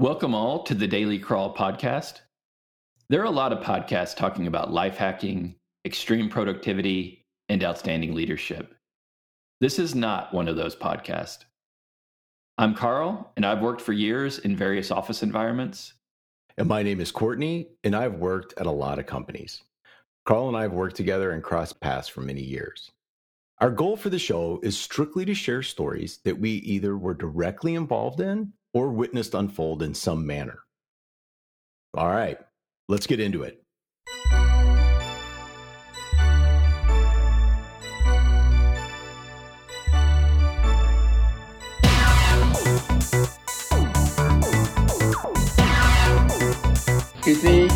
Welcome all to the Daily Crawl podcast. There are a lot of podcasts talking about life hacking, extreme productivity, and outstanding leadership. This is not one of those podcasts. I'm Karl, and I've worked for years in various office environments. And my name is Courtney, and I've worked at a lot of companies. Karl and I have worked together and crossed paths for many years. Our goal for the show is strictly to share stories that we either were directly involved in or witnessed unfold in some manner. All right, let's get into it. Excuse me?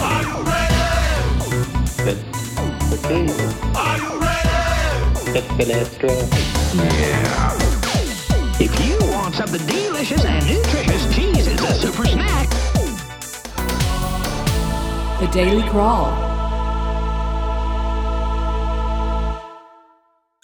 Are you ready? Okay. Are you ready? That's Sinestro. If you want the delicious and nutritious, cheese is a super snack. The Daily Crawl.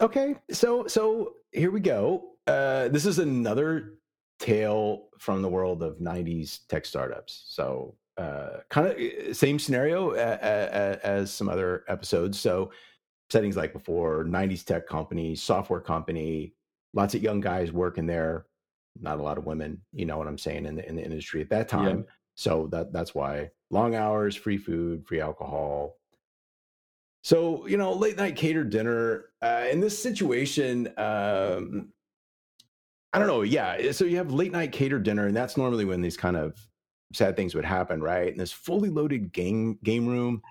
Okay, so so here we go. Uh, this is another tale from the world of '90s tech startups. So uh, kind of same scenario a, a, a, as some other episodes. So settings like before: '90s tech company, software company, lots of young guys working there, not a lot of women. You know what I'm saying in the in the industry at that time. Yeah. So that that's why long hours, free food, free alcohol. So you know, late night catered dinner. Uh, in this situation, um, I don't know. Yeah, so you have late night catered dinner, and that's normally when these kind of sad things would happen, right? And this fully loaded game game room,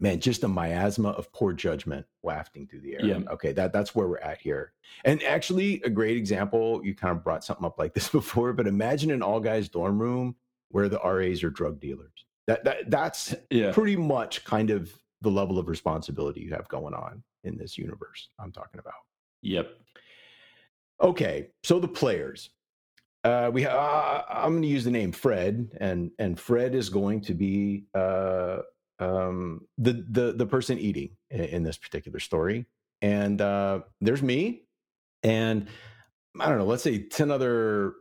man, just a miasma of poor judgment wafting through the air. Yeah. Okay, that that's where we're at here. And actually, a great example. You kind of brought something up like this before, but imagine an all guys dorm room where the RAs are drug dealers. That that that's Yeah. pretty much kind of the level of responsibility you have going on in this universe I'm talking about. Yep. Okay, so the players. Uh, we ha- uh, I'm going to use the name Fred, and and Fred is going to be uh, um, the the the person eating in, in this particular story. And uh, there's me, and I don't know. Let's say ten other,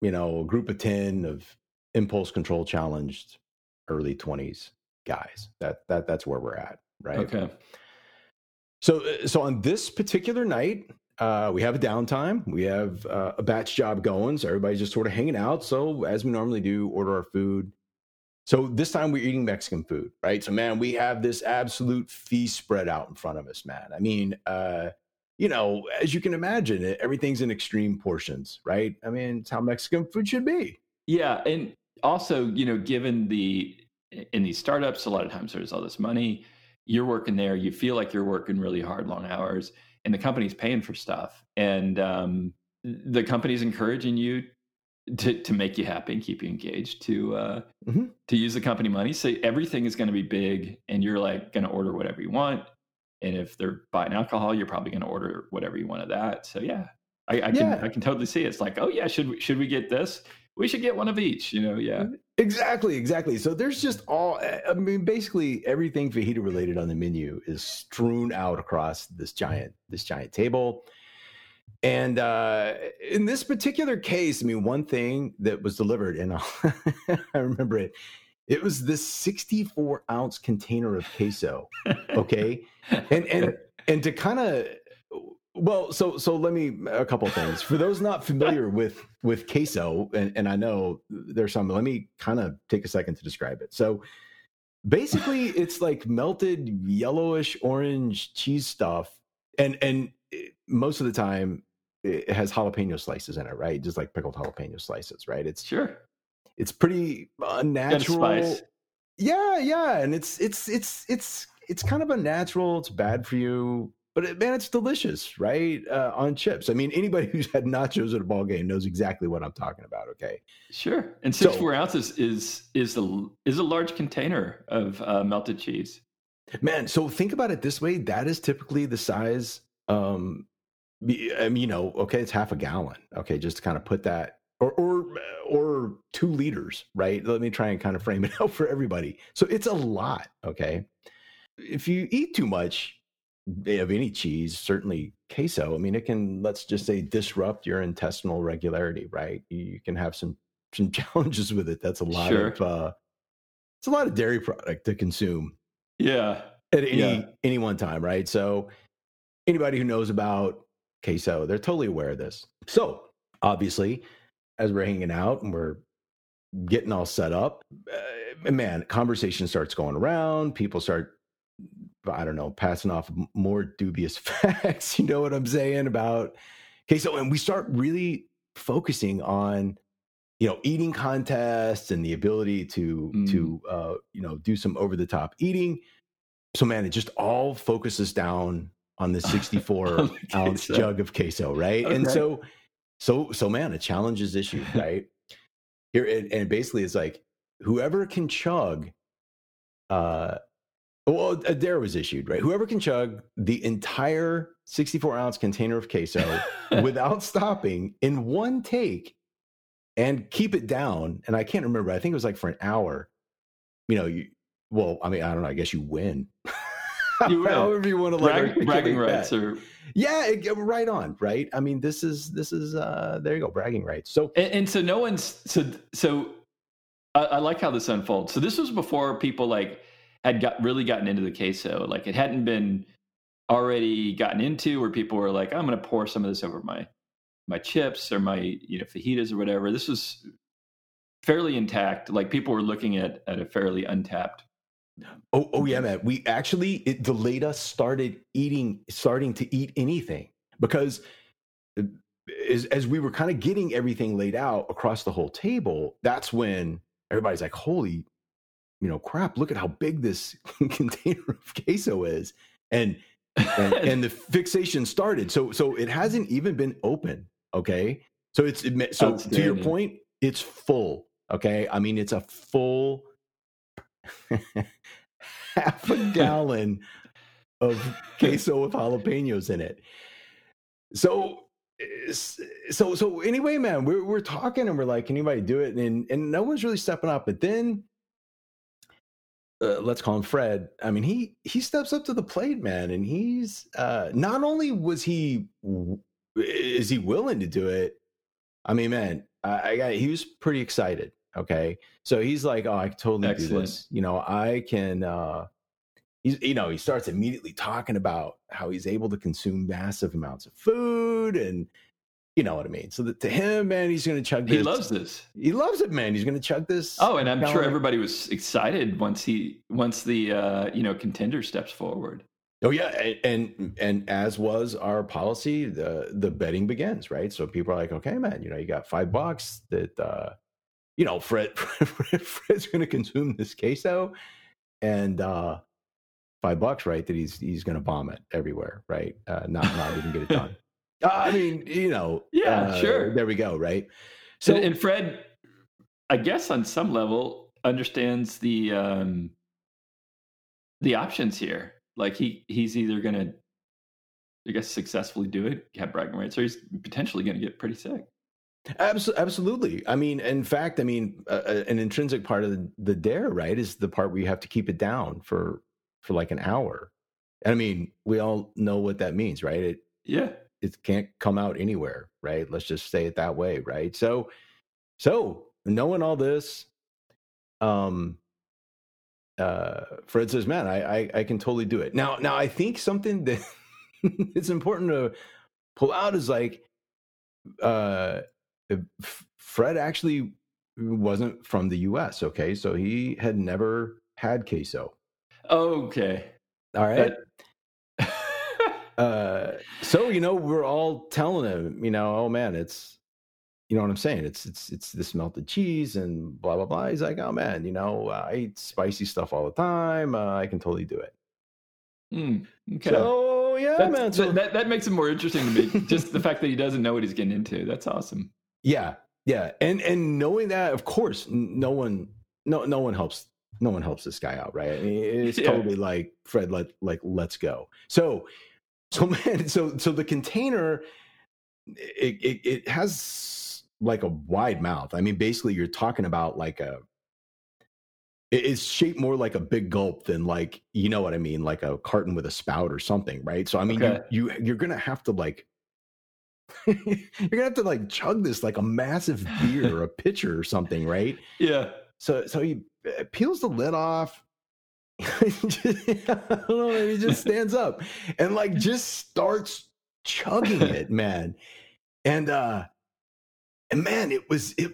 you know, group of ten of impulse control challenged early twenties guys. That that that's where we're at, right? Okay. So, uh, so on this particular night, uh, we have a downtime. We have uh, a batch job going, so everybody's just sort of hanging out. So, as we normally do, order our food. So this time we're eating Mexican food, right? So, man, we have this absolute feast spread out in front of us, man. I mean, uh, you know, as you can imagine, everything's in extreme portions, right? I mean, it's how Mexican food should be. Yeah, and also, you know, given the in these startups, a lot of times there's all this money. You're working there. You feel like you're working really hard, long hours, and the company's paying for stuff, and um, the company's encouraging you to to make you happy and keep you engaged. To uh, Mhm. to use the company money, so everything is going to be big, and you're like going to order whatever you want. And if they're buying alcohol, you're probably going to order whatever you want of that. So yeah, I, I can I can totally see it. It's like, oh yeah, should we should we get this? We should get one of each. You know, yeah. Exactly, exactly. So there's just all, I mean, basically everything fajita related on the menu is strewn out across this giant, this giant table. And uh, in this particular case, I mean, one thing that was delivered, and I'll- remember it, it was this 64 ounce container of queso. Okay, and and and to kind of well so so let me a couple things for those not familiar with with queso and, and i know there's some let me kind of take a second to describe it so basically it's like melted yellowish orange cheese stuff and and it- most of the time it has jalapeno slices in it right just like pickled jalapeno slices right it's Sure. it's pretty unnatural spice. yeah yeah and it's it's it's it's it's kind of unnatural it's bad for you but it, man it's delicious right uh, on chips i mean anybody who's had nachos at a ball game knows exactly what i'm talking about okay Sure. And So- four ounces is is a is a large container of uh, melted cheese. man so think about it this way that is typically the size um i mean you know okay it's half a gallon okay just to kind of put that or or or two liters right let me try and kind of frame it out for everybody so it's a lot okay if you eat too much of any cheese certainly queso i mean it can let's just say disrupt your intestinal regularity right you, you can have some some challenges with it. That's a lot Sure. of uh, it's a lot of dairy product to consume Yeah. at any Yeah. any one time, right? So anybody who knows about queso, they're totally aware of this. So obviously, as we're hanging out and we're getting all set up, uh, man, conversation starts going around. People start, I don't know, passing off more dubious facts. You know what I'm saying about queso, and we start really focusing on. You know, eating contests and the ability to Mm. to uh, you know do some over the top eating so man, it just all focuses down on the 64 On the ounce jug of queso, right? And so, so, so man, a challenge is issued, right? Here, and, and basically, it's like whoever can chug, uh, well, a dare was issued, right? Whoever can chug the entire 64 ounce container of queso without stopping in one take and keep it down. And I can't remember, I think it was like for an hour. You know, you, well, I mean, I don't know. I guess you win. You. However you want to like Brag, bragging that. rights or Yeah, it, it- right on. Right. I mean, this is this is uh there you go, bragging rights. So and, and so no one's so so I, I like how this unfolds. So this was before people like had got really gotten into the queso. Like it hadn't been already gotten into where people were like, I'm gonna pour some of this over my my chips or my you know fajitas or whatever. This was fairly intact. Like people were looking at at a fairly untapped. Oh oh yeah, man. We actually it delayed us started eating starting to eat anything because uh, as as we were kind of getting everything laid out across the whole table, that's when everybody's like, holy, you know, crap, look at how big this container of queso is. And and, and the fixation started. So so it hasn't even been open. Okay, so it's it, so to your point, it's full. Okay, I mean it's a full half a gallon of queso with jalapenos in it. So so so anyway, man, we're we're talking and we're like, can anybody do it? And and no one's really stepping up. But then uh, let's call him Fred. I mean, he he steps up to the plate, man, and he's uh not only was he is he willing to do it. I mean, man, I, I got he was pretty excited. Okay, so he's like, oh, I can totally do this. You know, I can. uh He's, you know, he starts immediately talking about how he's able to consume massive amounts of food, and you know what I mean. So that to him, man, he's going to chug. This. He loves this. He loves it, man. He's going to chug this. Oh, and I'm sure everybody was excited once he once the uh, you know contender steps forward. Oh yeah, a- and and as was our policy, the the betting begins, right? So people are like, okay, man, you know, you got five bucks that uh, you know, Fred, Fred Fred's going to consume this queso, and uh, five bucks, right? That he's he's going to bomb it everywhere, right? Uh, not not even get it done. Uh, I mean, you know, Yeah, uh, sure. There we go, right? So and, and Fred, I guess on some level, understands the um, the options here. Like he he's either going to, I guess, successfully do it, have bragging rights, or he's potentially going to get pretty sick. Abso- absolutely. I mean, in fact, I mean, uh, uh, an intrinsic part of the, the dare, right, is the part where you have to keep it down for for like an hour. And I mean, we all know what that means, right? It Yeah, it can't come out anywhere, right? Let's just say it that way, right? So, so knowing all this, um, uh, Fred says, "Man, I, I I can totally do it." Now, now I think something that it's important to pull out is like, uh, Fred actually wasn't from the U.S. Okay, so he had never had queso. okay. All right. Uh so you know we're all telling him you know oh man it's you know what i'm saying it's it's it's this melted cheese and blah blah blah he's like oh man you know i eat spicy stuff all the time uh, i can totally do it Hmm, okay. so yeah That's- man so that that makes it more interesting to me. Just the fact that he doesn't know what he's getting into. That's awesome. Yeah yeah and and knowing that of course no one no no one helps no one helps this guy out right I mean, it's Yeah. totally like fred let like let's go so so man so so the container it, it it has like a wide mouth i mean basically you're talking about like a it's shaped more like a big gulp than like you know what i mean like a carton with a spout or something right so i mean Okay. you, you you're gonna have to like you're gonna have to like chug this like a massive beer or a pitcher or something, right? Yeah. So so he uh, peels the lid off. Know, he just stands up and like just starts chugging it, man. And uh and man, it was it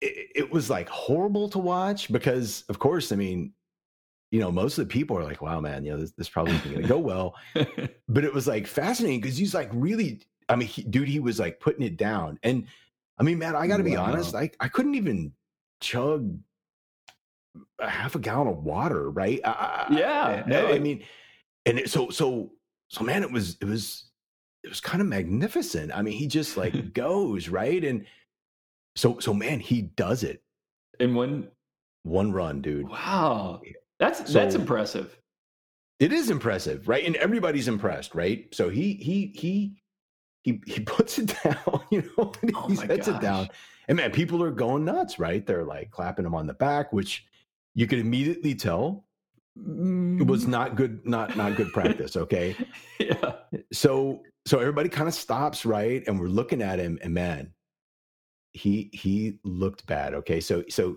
it, it was like horrible to watch because of course, I mean, you know, most of the people are like, wow, man, you know, this, this probably isn't gonna go well. But it was like fascinating because he's like really, I mean, he, dude, he was like putting it down. And I mean, man, I gotta be honest, I, I couldn't even chug a half a gallon of water, right? I- Yeah, I, no, I mean, and it, so so so man, it was it was it was kind of magnificent. I mean, he just like goes right, and so so man, he does it and when one run, dude. wow. That's that's impressive. It is impressive, right? And everybody's impressed, right? So he he he he he puts it down, you know, Oh he my sets it down. And man, people are going nuts, right? They're like clapping him on the back, which you could immediately tell it was mm. not good, not not good practice. Okay. yeah. so so everybody kind of stops right and we're looking at him and man he he looked bad okay so so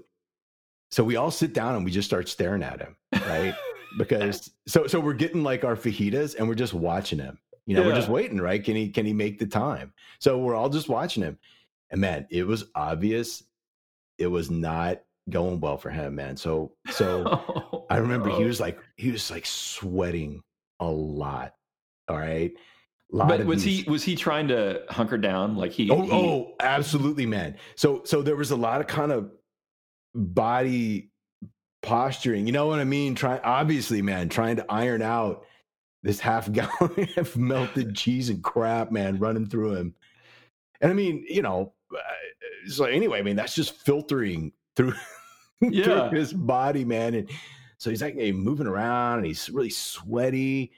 so we all sit down and we just start staring at him right because so so we're getting like our fajitas and we're just watching him you know we're just waiting right can he can he make the time so we're all just watching him and man it was obvious it was not going well for him man so so oh, I remember he Oh. was like he was like sweating a lot. All right. Lot But was these- he was he trying to hunker down? Like he? Oh, he- oh, absolutely, man. So so there was a lot of kind of body posturing. You know what I mean? Trying obviously, man, trying to iron out this half gallon of melted cheese and crap, man, running through him. And I mean, you know, uh, so anyway, I mean, that's just filtering through, Yeah. through his body, man. And so he's like eh, moving around and he's really sweaty.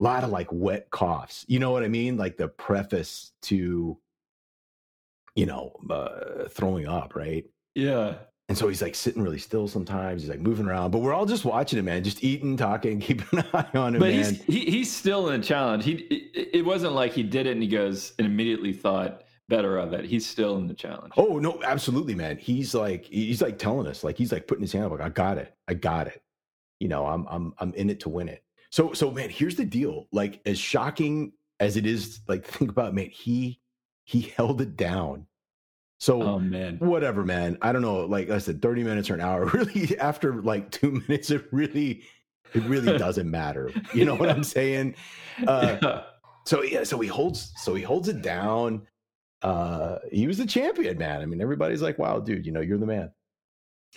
A lot of like wet coughs. You know what I mean? Like the preface to, you know, uh, throwing up, right? yeah. And so he's like sitting really still sometimes. He's like moving around, but we're all just watching him, man, just eating, talking, keeping an eye on him, But man. he's he, he's still in a challenge. He it, it wasn't like he did it and he goes and immediately thought better of it. He's still in the challenge. Oh no, absolutely, man. He's like he's like telling us, like he's like putting his hand up, like I got it, I got it. You know, I'm I'm I'm in it to win it. So so man, here's the deal. Like as shocking as it is, like think about it, man. He he held it down. So Oh man. whatever, man. I don't know. Like I said, 30 minutes or an hour. Really, after like two minutes, it really it really doesn't matter. You know what I'm saying? Uh, yeah. so yeah, so he holds so he holds it down. Uh he was the champion, man. I mean, everybody's like, wow, dude, you know, you're the man.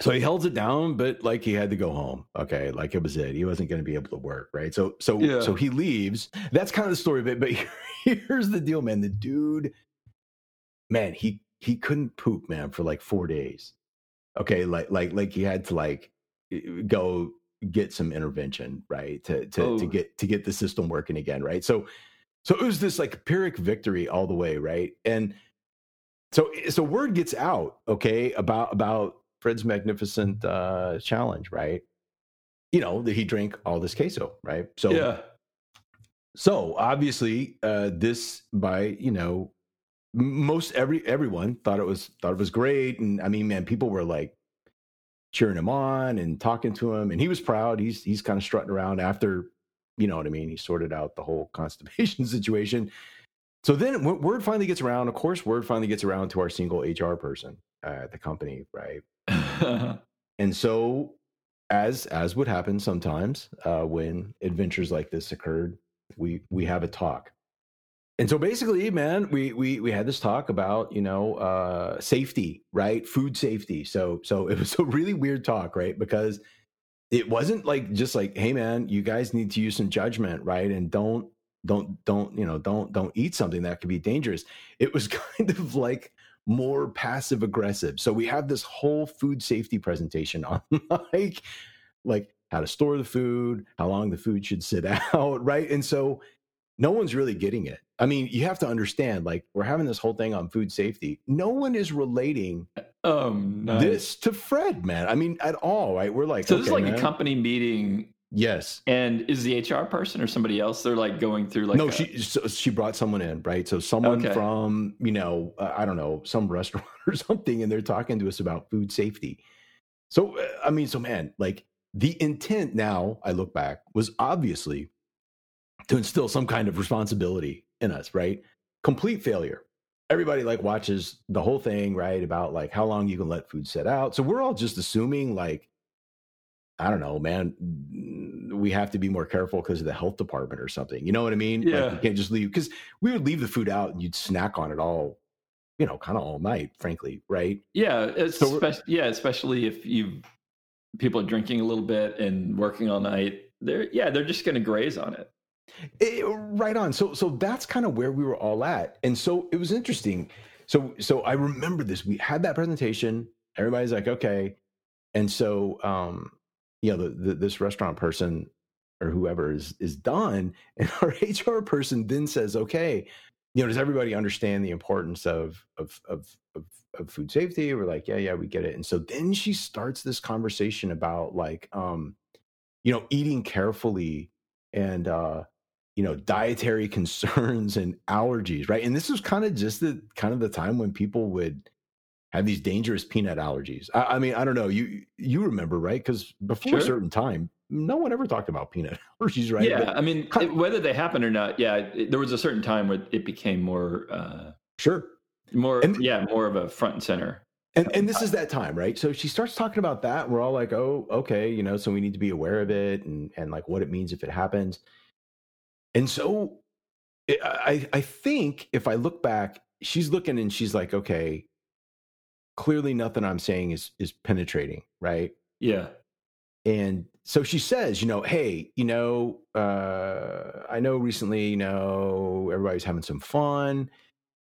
So he holds it down, but like he had to go home. Okay, like it was it. He wasn't going to be able to work, right? So so Yeah. so he leaves. That's kind of the story of it. But here's the deal, man. The dude, man, he he couldn't poop, man, for like four days. Okay, like like like he had to like go get some intervention, right? To to to Oh. get to get the system working again, right? So so it was this like pyrrhic victory all the way, right? And so so word gets out, okay, about about Fred's magnificent uh challenge, right? You know, that he drank all this queso, right? So yeah. so obviously, uh, this by you know most every everyone thought it was thought it was great, and I mean, man, people were like cheering him on and talking to him, and he was proud. He's he's kind of strutting around after you know what I mean. He sorted out the whole constipation situation. So then word finally gets around. Of course, word finally gets around to our single HR person uh, at the company, right? and so as as would happen sometimes uh, when adventures like this occurred we we have a talk and so basically man we we we had this talk about you know uh safety right? Food safety. So so it was a really weird talk right? Because it wasn't like just like hey man you guys need to use some judgment right? And don't don't don't you know don't don't eat something that could be dangerous. It was kind of like more passive aggressive. So we have this whole food safety presentation on like like how to store the food how long the food should sit out right? And so no one's really getting it i mean you have to understand like we're having this whole thing on food safety no one is relating um nice. this to fred man i mean at all right we're like so this is like man. a company meeting Yes. And is the HR person or somebody else? They're like going through like no, a- she so she brought someone in, right? So someone Okay. from you know uh, I don't know some restaurant or something, and they're talking to us about food safety. So uh, I mean, so man, like the intent now, I look back, was obviously to instill some kind of responsibility in us, right? Complete failure. Everybody like watches the whole thing, right? About like how long you can let food sit out. So we're all just assuming like I don't know, man. Mm, we have to be more careful because of the health department or something. You know what I mean? Yeah. Like, you can't just leave because we would leave the food out and you'd snack on it all, you know, kind of all night, frankly, right? Yeah, it's So we're- yeah, especially if you people are drinking a little bit and working all night. They're yeah, they're just going to graze on it. Eh, right on. So so that's kind of where we were all at. And so it was interesting. So so I remember this. We had that presentation. Everybody's like, okay. And so um, you know, the, the this restaurant person or whoever is is done. And our HR person then says, okay, you know, does everybody understand the importance of of of of, of food safety? We're like, yeah, yeah, we get it. And so then she starts this conversation about like um, you know, eating carefully and uh you know dietary concerns and allergies right? And this was kind of just the kind of the time when people would have these dangerous peanut allergies. I, I mean i don't know you you remember right? Because before a certain time no one ever talked about peanut allergies right? Yeah, But- I mean, kind- whether they happen or not, yeah, it, there was a certain time where it became more, uh, sure. more, And- yeah, more of a front and center. and and this is that time right? So she starts talking about that we're all like oh okay you know so we need to be aware of it and and like what it means if it happens and so i i think if i look back she's looking and she's like okay clearly nothing i'm saying is is penetrating right? Yeah, and so she says you know hey you know uh i know recently you know everybody's having some fun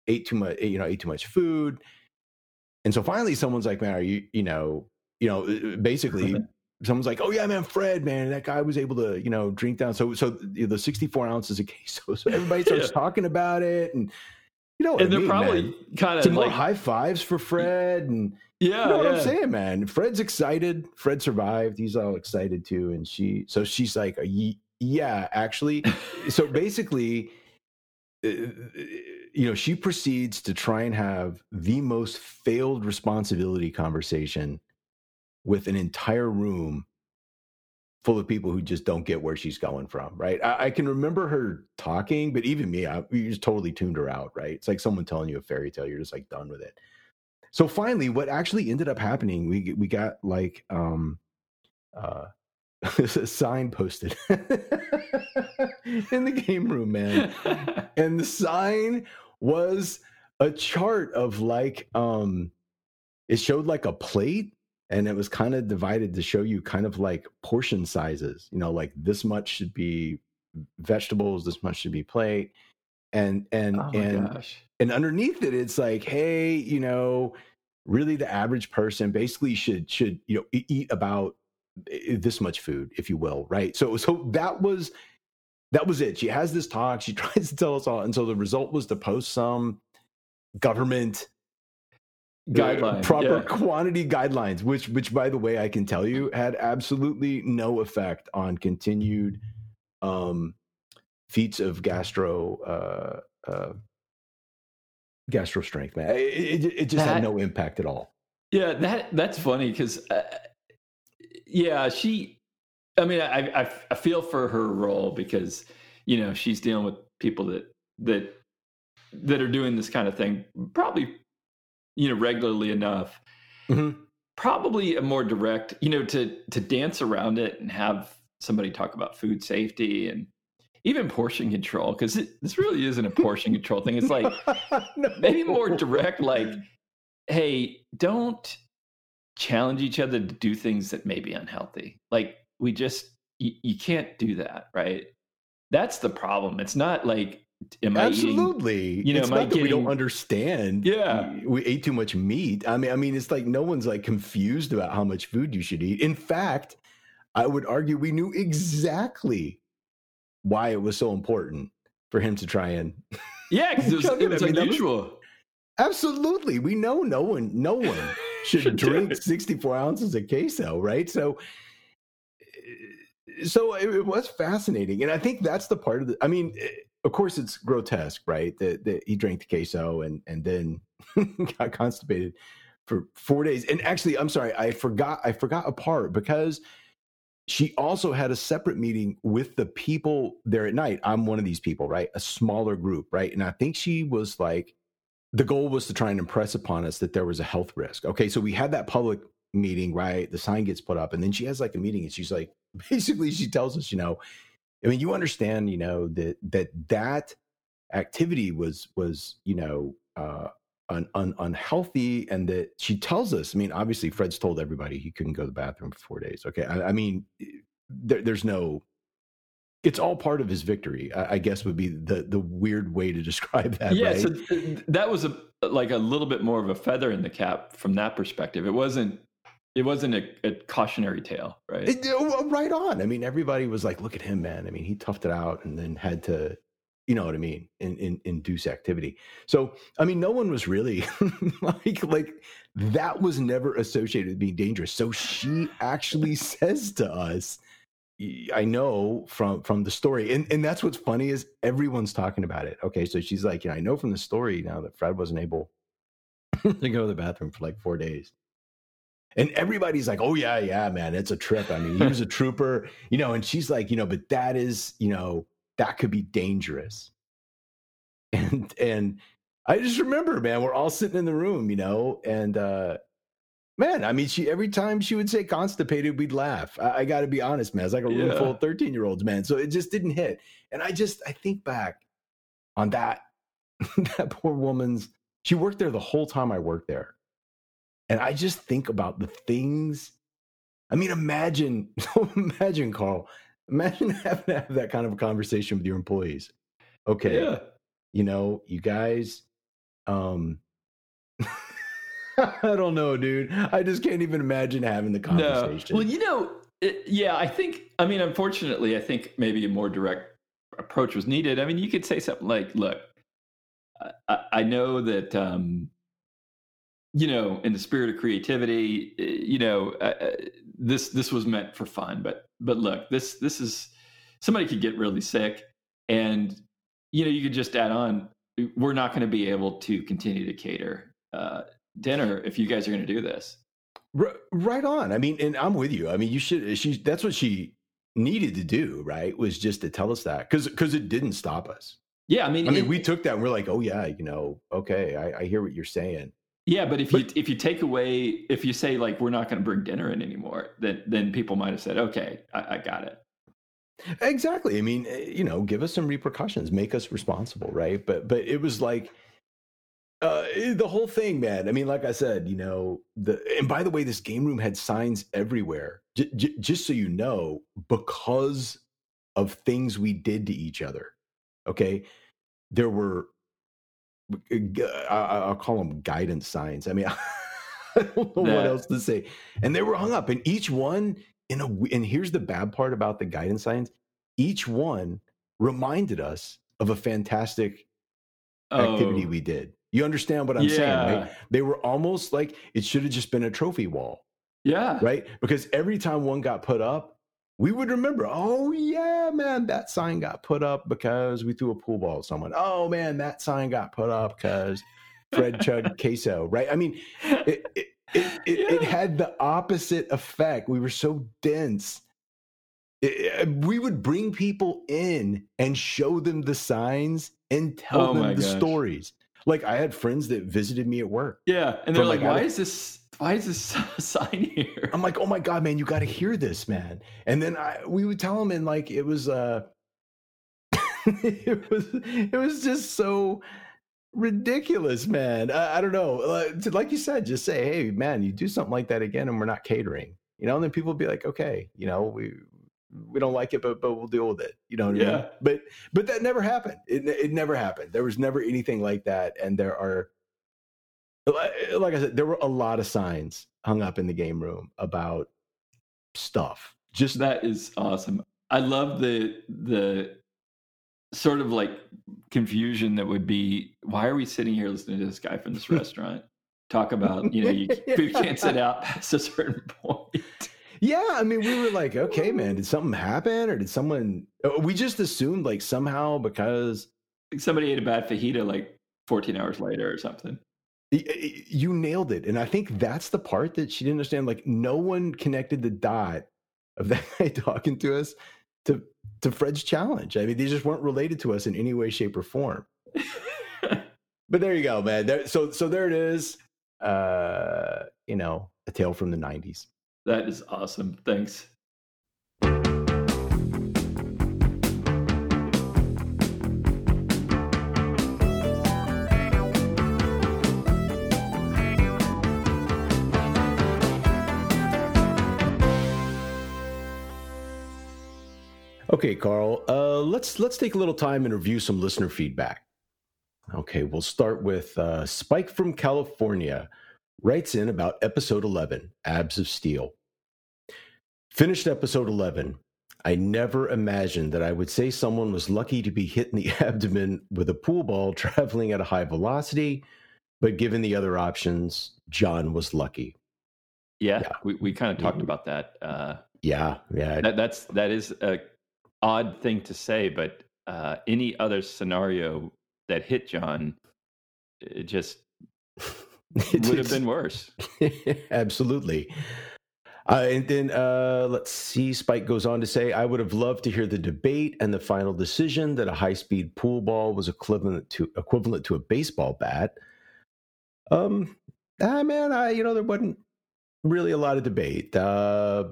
ate too much you know ate too much food. And so finally someone's like man are you you know you know uh, basically someone's like oh yeah man fred man that guy was able to you know drink down so so the the 64 ounces of queso so everybody starts Yeah. talking about it and you know and they're mean, probably kind some of more like, high fives for fred and yeah, you know what yeah. I'm saying, man? Fred's excited. Fred survived. He's all excited too. And she, so she's like, yeah, actually. so basically, uh, you know, she proceeds to try and have the most failed responsibility conversation with an entire room full of people who just don't get where she's going from, right? I, I can remember her talking, but even me, I you just totally tuned her out, right? It's like someone telling you a fairy tale, you're just like done with it. So finally, what actually ended up happening, we we got like um uh a sign posted in the game room, man. And the sign was a chart of like um it showed like a plate and it was kind of divided to show you kind of like portion sizes, you know, like this much should be vegetables, this much should be plate. And and oh and gosh. and underneath it it's like hey you know really the average person basically should should you know eat about this much food if you will right so so that was that was it she has this talk she tries to tell us all and so the result was to post some government uh, Guideline, proper yeah. quantity guidelines which which by the way i can tell you had absolutely no effect on continued um feats of gastro uh uh gastro strength man it, it, it just That- had no impact at all Yeah, that that's funny because, uh, yeah, she. I mean, I, I I feel for her role because you know she's dealing with people that that that are doing this kind of thing probably you know regularly enough. Mhm. Probably a more direct, you know, to to dance around it and have somebody talk about food safety and even portion control because this really isn't a portion control thing. It's like No. maybe more direct like hey don't challenge each other to do things that may be unhealthy like we just you, you can't do that right that's the problem it's not like am i eating Absolutely. you know, it's not that we don't understand. Yeah. we- we ate too much meat. I mean, I mean, it's like no one's like confused about how much food you should eat. In fact, I would argue we knew exactly why it was so important for him to try and. yeah because it was, it was I mean, that was- Absolutely, we know no one, no one should Should drink sixty-four ounces of queso, right? So, so it, it was fascinating, and I think that's the part of the. I mean, eh, of course, it's grotesque, right? That that he drank the queso and and then got constipated for four days. And actually, I'm sorry, I forgot. I forgot a part because she also had a separate meeting with the people there at night. I'm one of these people, right? A smaller group, right? And I think she was like, the goal was to try and impress upon us that there was a health risk. Okay, so we had that public meeting, right? The sign gets put up, and then she has like a meeting, and she's like, basically, she tells us, you know, I mean, you understand, you know, that that that activity was was, you know, uh, un, un, unhealthy, and that she tells us. I mean, obviously, Fred's told everybody he couldn't go to the bathroom for four days. Okay, I, I mean, there, there's no. It's all part of his victory, I, I guess, would be the the weird way to describe that. yeah, right? so th- that was a like a little bit more of a feather in the cap from that perspective. It wasn't it wasn't a, a cautionary tale, right? It- uh, right on. I mean, everybody was like, "Look at him, man." I mean, he toughed it out and then had to, you know what I mean, in, in, induce activity. So, I mean, no one was really like like that was never associated with being dangerous. So she actually says to us, "I know from from the story," and and that's what's funny is everyone's talking about it. Okay, so she's like, "You know, I know from the story now that Fred wasn't able to go to the bathroom for like four days." And everybody's like, oh, yeah, yeah, man, it's a trip. I mean, he was a trooper, you know, and she's like, you know, but that is, you know, that could be dangerous. And, and I just remember, man, we're all sitting in the room, you know, and, uh, man, I mean, she, every time she would say constipated, we'd laugh. I, I got to be honest, man. It's like a room Yeah. full of 13 year olds, man. So it just didn't hit. And I just, I think back on that, that poor woman's, she worked there the whole time I worked there. And I just think about the things. I mean, imagine, imagine, Karl, imagine having to have that kind of a conversation with your employees. Okay, Yeah. you know, you guys, um, I don't know, dude. I just can't even imagine having the No. conversation. Well, you know, it, yeah, I think, I mean, unfortunately, I think maybe a more direct approach was needed. I mean, you could say something like, look, I- I, I know that, um, you know, in the spirit of creativity, eh, you know, uh, uh, this this was meant for fun, but but look, this this is somebody could get really sick, and you know, you could just add on, we're not going to be able to continue to cater uh, dinner if you guys are going to do this. R- right on. I mean, and I'm with you. I mean, you should. She. That's what she needed to do. Right? Was just to tell us that because because it didn't stop us. Yeah, I mean, I mean, it- we took that and we're like, oh yeah, you know, okay, I, I hear what you're saying. Yeah, but if you if you take away if you say like we're not going to bring dinner in anymore, then then people might have said, okay, I, I got it. Exactly. I mean, eh, you know, give us some repercussions, make us responsible, right? But but it was like uh the whole thing, man. I mean, like I said, you know, the and by the way, this game room had signs everywhere. J- j- just so you know, because of things we did to each other. Okay, there were Uh, I'll call them guidance signs. I mean, I don't know what else to say. And they were hung up, and each one in a And here's the bad part about the guidance signs: each one reminded us of a fantastic activity Oh, we did. You understand what I'm saying, right? They were almost like it should have just been a trophy wall, Yeah. right? Because every time one got put up, we would remember, oh yeah, man, that sign got put up because we threw a pool ball at someone. Oh man, that sign got put up because Fred chugged queso, right? I mean, it, it, it, it, it had the opposite effect. We were so dense. We would bring people in and show them the signs and tell Oh them the gosh. stories. Like I had friends that visited me at work. Yeah, and they're like, like, why is this? Why is this sign here? I'm like, oh my god, man, you got to hear this, man. And then I we would tell him, and like it was, uh it was, it was just so ridiculous, man. I, I don't know. Uh, to- like you said, just say, hey, man, you do something like that again, and we're not catering. You know, and then people would be like, okay, you know, we we don't like it, but but we'll deal with it. You know what I mean? Yeah. But but that never happened. It it never happened. There was never anything like that, and there are like I said, there were a lot of signs hung up in the game room about stuff. Just That is awesome. I love the the sort of like confusion that would be. Why are we sitting here listening to this guy from this restaurant talk about you know you, can't sit out past a certain point? Yeah, I mean, we were like, okay, man, did something happen, or did someone? uh, We just assumed like somehow because Somebody ate a bad fajita like 14 hours later or something. You nailed it, and I think that's the part that she didn't understand. Like, no one connected the dot of that guy talking to us to to Fred's challenge. I mean, they just weren't related to us in any way, shape, or form. But there you go, man. There, so so there it is. Uh, you know, a tale from the '90s. That is awesome. Thanks. Okay, Karl. Uh, let's let's take a little time and review some listener feedback. Okay, we'll start with uh, Spike from California. Writes in about episode eleven, Abs of Steel. Finished episode eleven. I never imagined that I would say someone was lucky to be hit in the abdomen with a pool ball traveling at a high velocity, but given the other options, John was lucky. Yeah, Yeah. we, we kind of talked Mhm. about that. Uh, Yeah, yeah. that that's that is a odd thing to say, but uh, any other scenario that hit John, it just would have been worse. Absolutely. Uh, and then uh, let's see. Spike goes on to say, "I would have loved to hear the debate and the final decision that a high-speed pool ball was equivalent to equivalent to a baseball bat." Um, ah, man, I you know there wasn't really a lot of debate. Uh,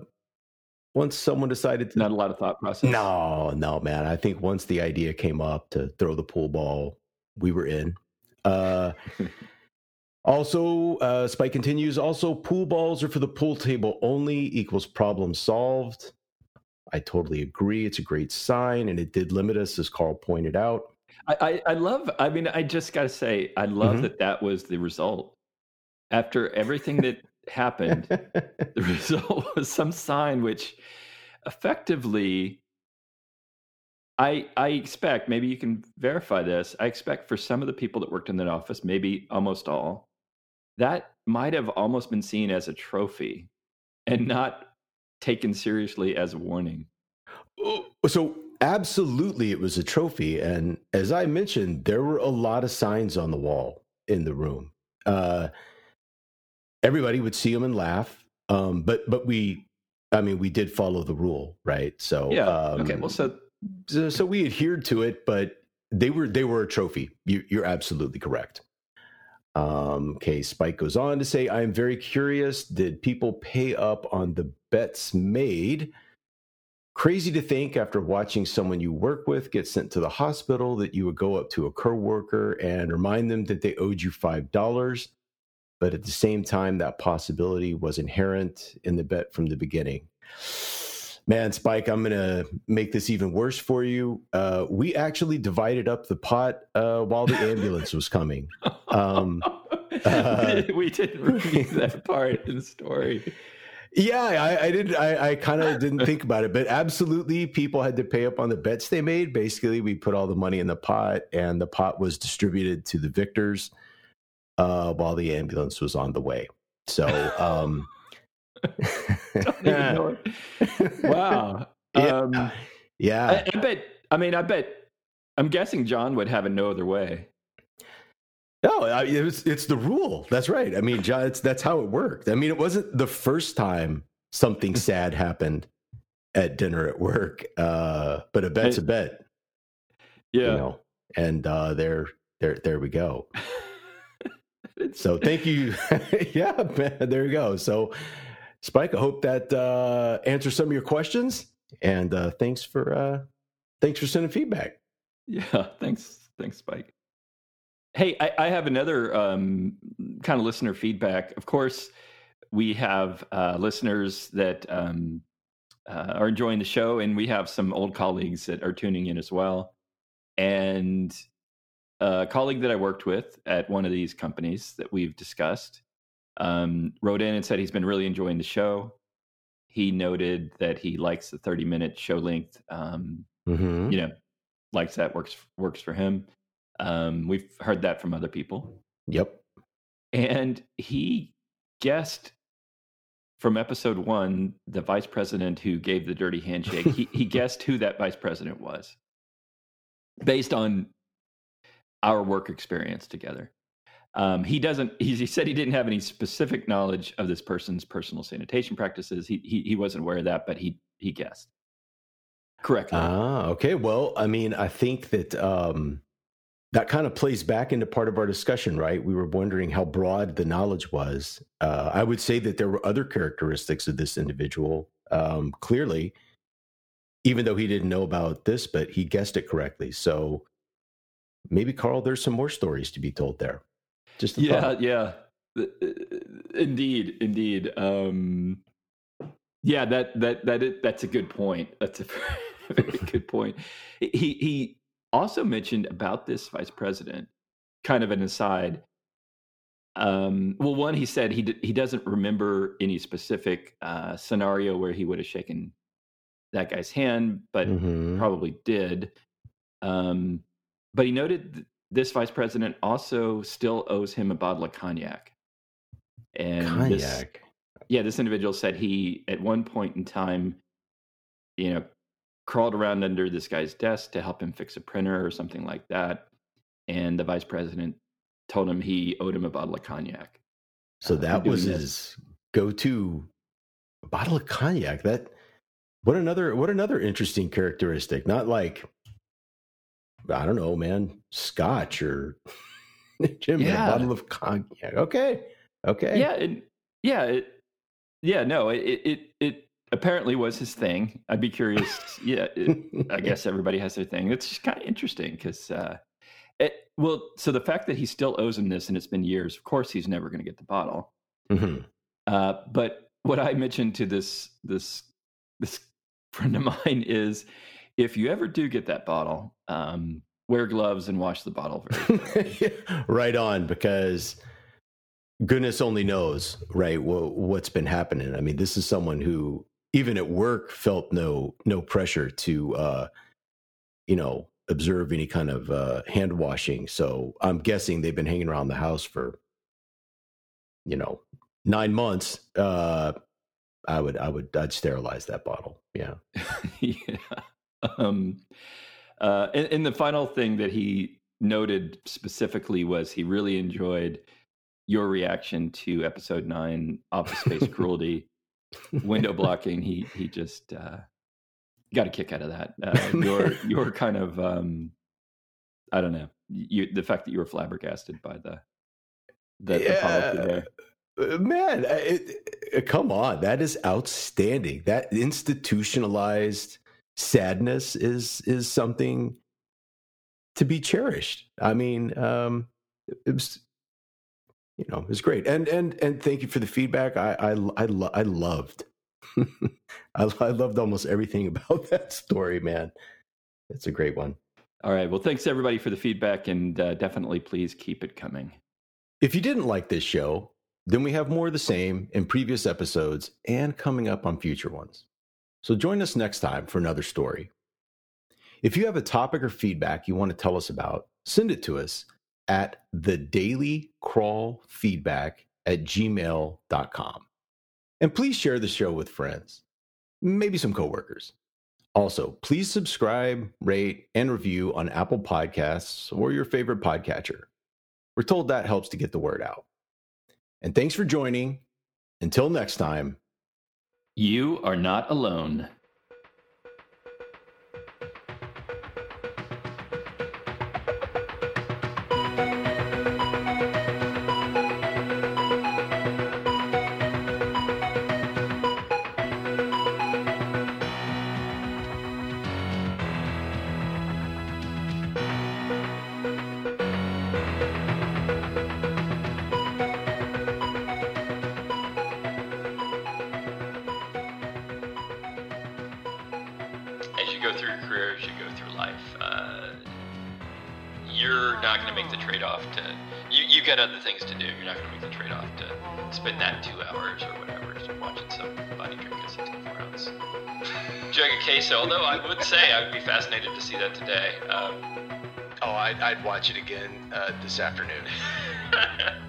once someone decided to Not a lot of thought process. no, no, man. I think once the idea came up to throw the pool ball, we were in. Uh, also, uh, Spike continues. Also, pool balls are for the pool table only equals problem solved. I totally agree. It's a great sign, and it did limit us, as Karl pointed out. I, I, I love. I mean, I just got to say, I love Mhm. that that was the result. After everything that happened, the result was some sign which effectively I I expect maybe you can verify this. I expect for some of the people that worked in that office, maybe almost all, that might have almost been seen as a trophy and not taken seriously as a warning. Oh, so absolutely it was a trophy and as i mentioned there were a lot of signs on the wall in the room uh everybody would see them and laugh um but but we i mean we did follow the rule right so Yeah. um, okay. Well, so so, so we adhered to it but they were they were a trophy you, you're absolutely correct um okay spike goes on to say i am very curious did people pay up on the bets made Crazy to think after watching someone you work with get sent to the hospital that you would go up to a coworker and remind them that they owed you $5. But at the same time, that possibility was inherent in the bet from the beginning. Man, Spike, I'm going to make this even worse for you. Uh, we actually divided up the pot uh, while the ambulance was coming. Um, uh, we didn't review that part in the story. Yeah, I, I did. I, I kind of didn't think about it, but absolutely, people had to pay up on the bets they made. Basically, we put all the money in the pot, and the pot was distributed to the victors uh, while the ambulance was on the way. So, um, Don't even know it. Wow. Yeah. Um, I, yeah, I bet. I mean, I bet. I'm guessing John would have it no other way. no, I, it was, it's the rule. That's right. I mean, John, it's, that's how it worked. I mean, it wasn't the first time something sad happened at dinner at work, uh, but a bet's a bet. Yeah. you know and uh there there there we go so thank you yeah man, there you go so spike i hope that uh answers some of your questions and uh thanks for uh thanks for sending feedback Yeah, thanks, thanks, Spike. Hey, I, I have another um, kind of listener feedback. Of course, we have uh, listeners that um, uh, are enjoying the show, and we have some old colleagues that are tuning in as well. And a colleague that I worked with at one of these companies that we've discussed um, wrote in and said he's been really enjoying the show. He noted that he likes the 30 minute show length. Um, mm-hmm. you know likes that works works for him um we've heard that from other people yep and he guessed from episode one, the vice president who gave the dirty handshake, he, he guessed who that vice president was based on our work experience together. Um, he doesn't. He, said he didn't have any specific knowledge of this person's personal sanitation practices. He he, he wasn't aware of that, but he he guessed correctly. Ah, okay. Well, I mean, I think that um, that kind of plays back into part of our discussion, right? We were wondering how broad the knowledge was. Uh, I would say that there were other characteristics of this individual. Um, clearly, even though he didn't know about this, but he guessed it correctly. So maybe Karl, there's some more stories to be told there. Just a yeah, thought. yeah, Uh, indeed, indeed. Um, yeah, that that that is, that's a good point. That's a very good point. He he also mentioned about this vice president, kind of an aside. Um, well, one, he said he d- he doesn't remember any specific uh, scenario where he would have shaken that guy's hand, but Mhm. probably did. Um, but he noted th- this vice president also still owes him a bottle of cognac. And this- Cognac. yeah, this individual said he, at one point in time, you know, crawled around under this guy's desk to help him fix a printer or something like that. And the vice president told him he owed him a bottle of cognac. So uh, that was doing his go-to bottle of cognac. That what another what another interesting characteristic. Not like I don't know, man, scotch or Jim, Yeah. a bottle of cognac. Okay, okay, Yeah, and yeah, it, yeah, no, it, it, it, it apparently was his thing. I'd be curious. yeah, it, I guess everybody has their thing. It's just kind of interesting because, uh, it, well, so the fact that he still owes him this and it's been years, of course, he's never going to get the bottle. Mhm. Uh, but what I mentioned to this this this friend of mine is, if you ever do get that bottle, um, wear gloves and wash the bottle very. right on, because goodness only knows, right, wha- what's been happening. I mean, this is someone who, even at work, felt no no pressure to, uh, you know, observe any kind of uh, hand washing. So I'm guessing they've been hanging around the house for, you know, nine months. Uh, I would, I would, I'd sterilize that bottle. Yeah. yeah. Um, uh, and, and the final thing that he noted specifically was he really enjoyed your reaction to episode nine, Office Space Cruelty, window blocking. He he just uh, got a kick out of that. Uh, your your kind of um, I don't know you, the fact that you were flabbergasted by the the, the policy there. Uh, Man, it, it- come on. That is outstanding. That institutionalized sadness is is something to be cherished. I mean, um, it was, you know, it was great. And and and thank you for the feedback. I I I, lo- I loved. I, I loved almost everything about that story, man. It's a great one. All right. Well, thanks everybody for the feedback, and uh, definitely please keep it coming. If you didn't like this show, then we have more of the same in previous episodes and coming up on future ones. So join us next time for another story. If you have a topic or feedback you want to tell us about, send it to us at the daily crawl feedback at gmail.com. And please share the show with friends, maybe some coworkers. Also, please subscribe, rate, and review on Apple Podcasts or your favorite podcatcher. We're told that helps to get the word out. And thanks for joining. Until next time, You are not alone. Got other things to do. You're not going to make the trade-off to spend that two hours or whatever just watching somebody drink a 64 ounce jug of queso. Although I would say I would be fascinated to see that today. Um, Oh, I'd, I'd watch it again uh, this afternoon.